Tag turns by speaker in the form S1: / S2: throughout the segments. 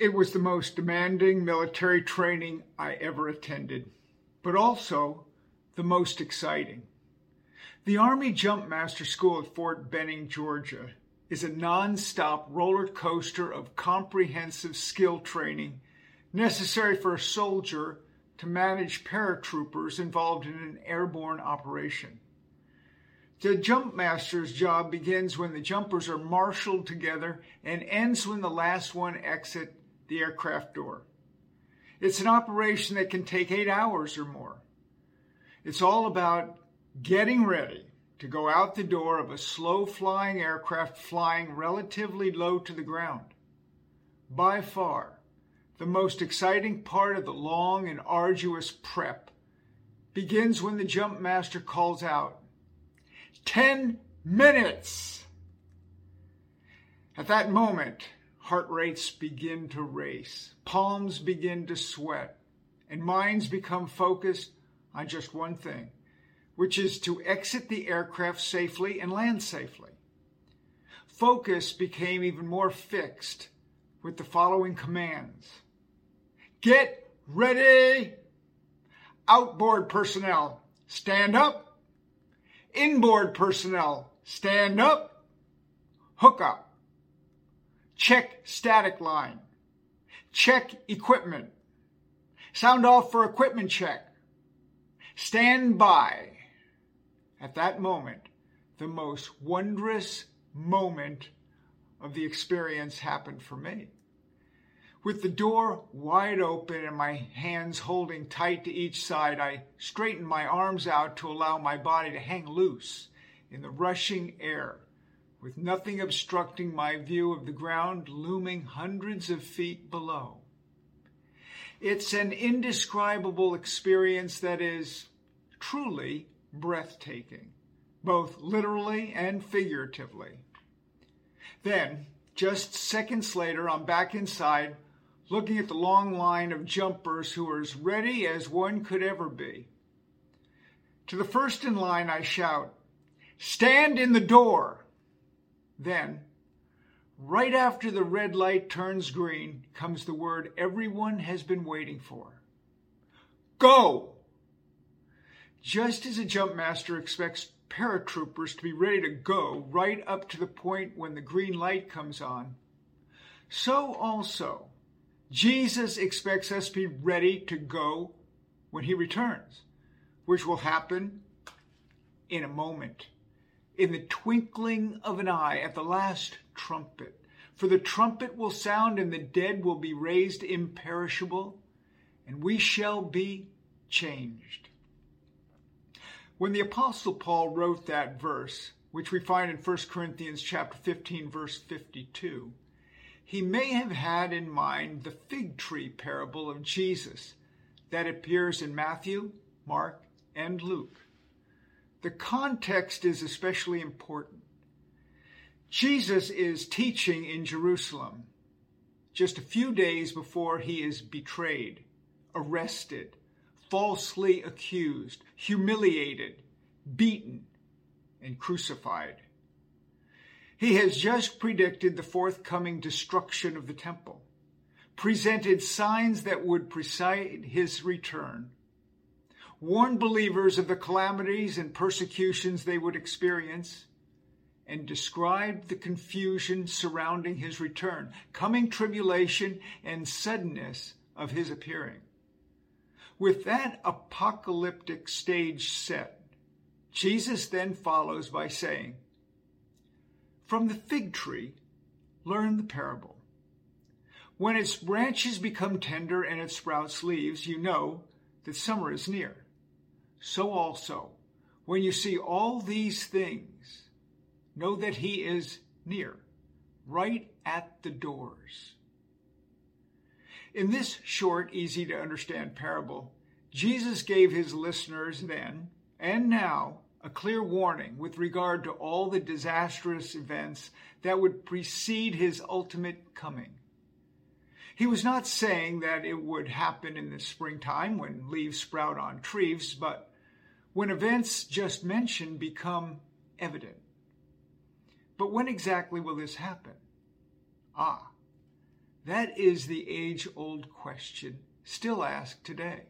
S1: It was the most demanding military training I ever attended, but also the most exciting. The Army Jump Master School at Fort Benning, Georgia, is a non-stop roller coaster of comprehensive skill training necessary for a soldier to manage paratroopers involved in an airborne operation. The jump master's job begins when the jumpers are marshaled together and ends when the last one exit the aircraft door. It's an operation that can take eight hours or more. It's all about getting ready to go out the door of a slow flying aircraft flying relatively low to the ground. By far, the most exciting part of the long and arduous prep begins when the jump master calls out, 10 minutes! At that moment, heart rates begin to race, palms begin to sweat, and minds become focused on just one thing, which is to exit the aircraft safely and land safely. Focus became even more fixed with the following commands Get ready. Outboard personnel, stand up. Inboard personnel, stand up. Hook up. Check static line. Check equipment. Sound off for equipment check. Stand by. At that moment, the most wondrous moment of the experience happened for me. With the door wide open and my hands holding tight to each side, I straightened my arms out to allow my body to hang loose in the rushing air, with nothing obstructing my view of the ground looming hundreds of feet below. It's an indescribable experience that is truly breathtaking, both literally and figuratively. Then, just seconds later, I'm back inside looking at the long line of jumpers who are as ready as one could ever be. To the first in line, I shout, Stand in the door! Then, right after the red light turns green, comes the word everyone has been waiting for Go! Just as a jump master expects paratroopers to be ready to go right up to the point when the green light comes on, so also Jesus expects us to be ready to go when he returns, which will happen in a moment, in the twinkling of an eye, at the last trumpet. For the trumpet will sound, and the dead will be raised imperishable, and we shall be changed. When the apostle Paul wrote that verse, which we find in 1 Corinthians chapter 15 verse 52, he may have had in mind the fig tree parable of Jesus that appears in Matthew, Mark, and Luke. The context is especially important. Jesus is teaching in Jerusalem just a few days before he is betrayed, arrested, falsely accused, humiliated, beaten, and crucified. He has just predicted the forthcoming destruction of the temple, presented signs that would precede his return, warned believers of the calamities and persecutions they would experience, and described the confusion surrounding his return, coming tribulation, and suddenness of his appearing. With that apocalyptic stage set, Jesus then follows by saying, from the fig tree, learn the parable. When its branches become tender and it sprouts leaves, you know that summer is near. So also, when you see all these things, know that he is near, right at the doors. In this short, easy to understand parable, Jesus gave his listeners then and now a clear warning with regard to all the disastrous events that would precede his ultimate coming. He was not saying that it would happen in the springtime when leaves sprout on trees, but when events just mentioned become evident. But when exactly will this happen? Ah, That is the age old question still asked today.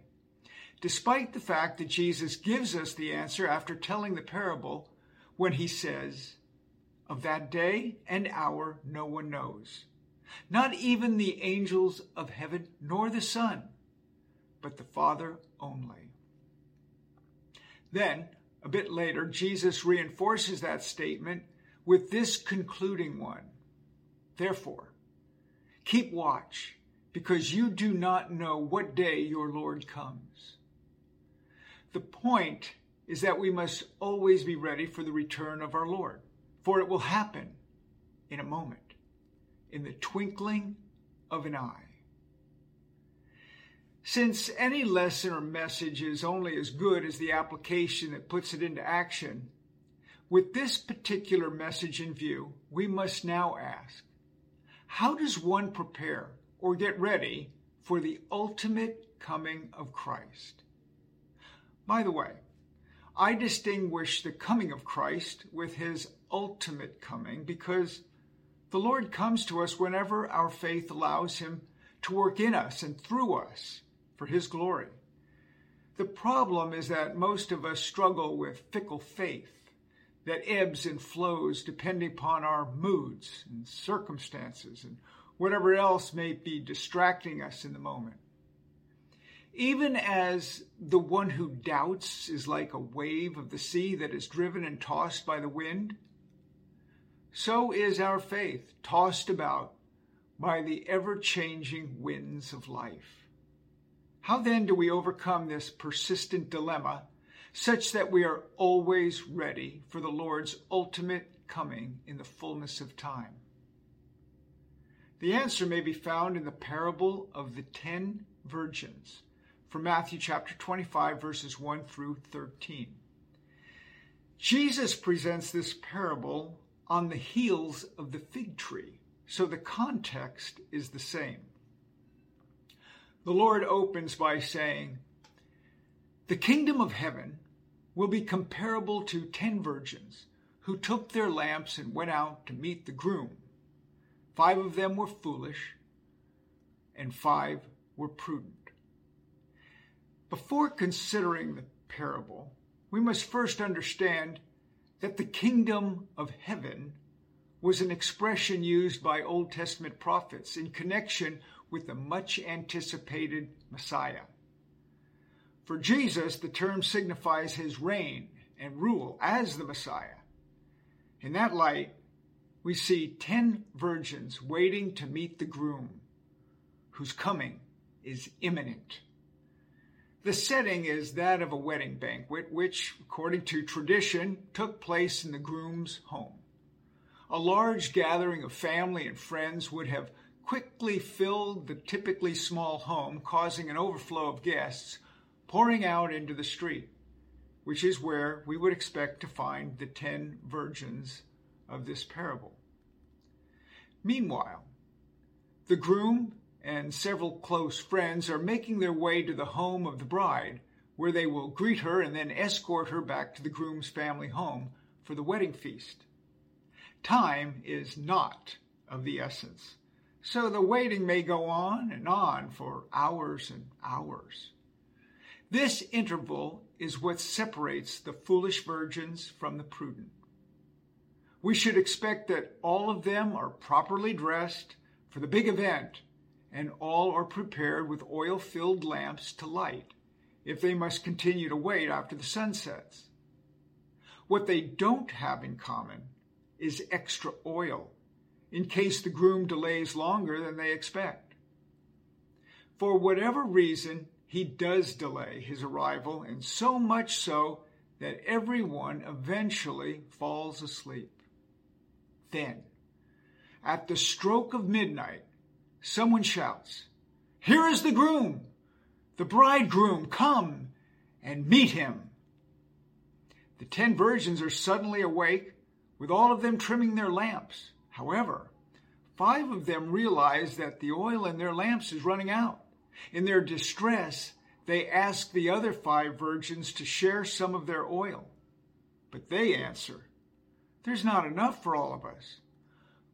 S1: Despite the fact that Jesus gives us the answer after telling the parable when he says, Of that day and hour no one knows, not even the angels of heaven nor the Son, but the Father only. Then, a bit later, Jesus reinforces that statement with this concluding one Therefore, keep watch, because you do not know what day your Lord comes. The point is that we must always be ready for the return of our Lord, for it will happen in a moment, in the twinkling of an eye. Since any lesson or message is only as good as the application that puts it into action, with this particular message in view, we must now ask how does one prepare or get ready for the ultimate coming of Christ? By the way, I distinguish the coming of Christ with his ultimate coming because the Lord comes to us whenever our faith allows him to work in us and through us for his glory. The problem is that most of us struggle with fickle faith that ebbs and flows depending upon our moods and circumstances and whatever else may be distracting us in the moment. Even as the one who doubts is like a wave of the sea that is driven and tossed by the wind, so is our faith tossed about by the ever changing winds of life. How then do we overcome this persistent dilemma such that we are always ready for the Lord's ultimate coming in the fullness of time? The answer may be found in the parable of the ten virgins from Matthew chapter 25, verses 1 through 13. Jesus presents this parable on the heels of the fig tree, so the context is the same. The Lord opens by saying, The kingdom of heaven will be comparable to ten virgins who took their lamps and went out to meet the groom. Five of them were foolish, and five were prudent. Before considering the parable, we must first understand that the kingdom of heaven was an expression used by Old Testament prophets in connection with the much anticipated Messiah. For Jesus, the term signifies his reign and rule as the Messiah. In that light, we see ten virgins waiting to meet the groom, whose coming is imminent. The setting is that of a wedding banquet, which, according to tradition, took place in the groom's home. A large gathering of family and friends would have quickly filled the typically small home, causing an overflow of guests pouring out into the street, which is where we would expect to find the ten virgins of this parable. Meanwhile, the groom and several close friends are making their way to the home of the bride, where they will greet her and then escort her back to the groom's family home for the wedding feast. Time is not of the essence. So the waiting may go on and on for hours and hours. This interval is what separates the foolish virgins from the prudent. We should expect that all of them are properly dressed for the big event and all are prepared with oil filled lamps to light if they must continue to wait after the sun sets. What they don't have in common is extra oil in case the groom delays longer than they expect. For whatever reason, he does delay his arrival, and so much so that everyone eventually falls asleep. Then, at the stroke of midnight, someone shouts, Here is the groom! The bridegroom, come and meet him! The ten virgins are suddenly awake, with all of them trimming their lamps. However, five of them realize that the oil in their lamps is running out. In their distress, they ask the other five virgins to share some of their oil. But they answer, There's not enough for all of us.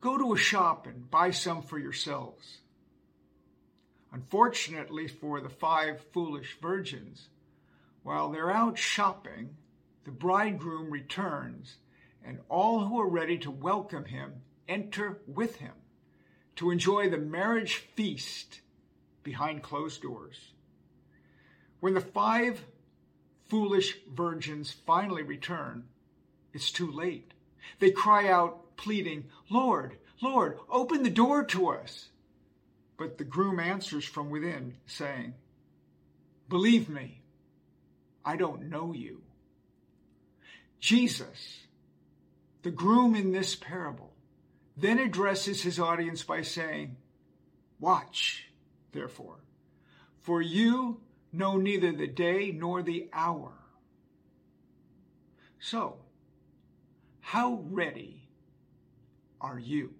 S1: Go to a shop and buy some for yourselves. Unfortunately for the five foolish virgins, while they're out shopping, the bridegroom returns, and all who are ready to welcome him enter with him to enjoy the marriage feast behind closed doors. When the five foolish virgins finally return, it's too late. They cry out, pleading, Lord, Lord, open the door to us. But the groom answers from within, saying, Believe me, I don't know you. Jesus, the groom in this parable, then addresses his audience by saying, Watch, therefore, for you know neither the day nor the hour. So, how ready are you?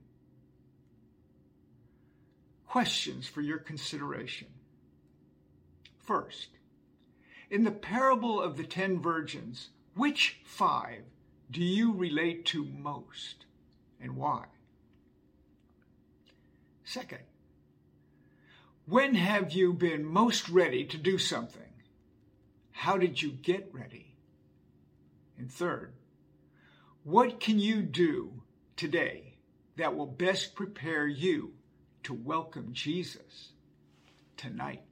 S1: Questions for your consideration. First, in the parable of the ten virgins, which five do you relate to most and why? Second, when have you been most ready to do something? How did you get ready? And third, what can you do today that will best prepare you to welcome Jesus tonight?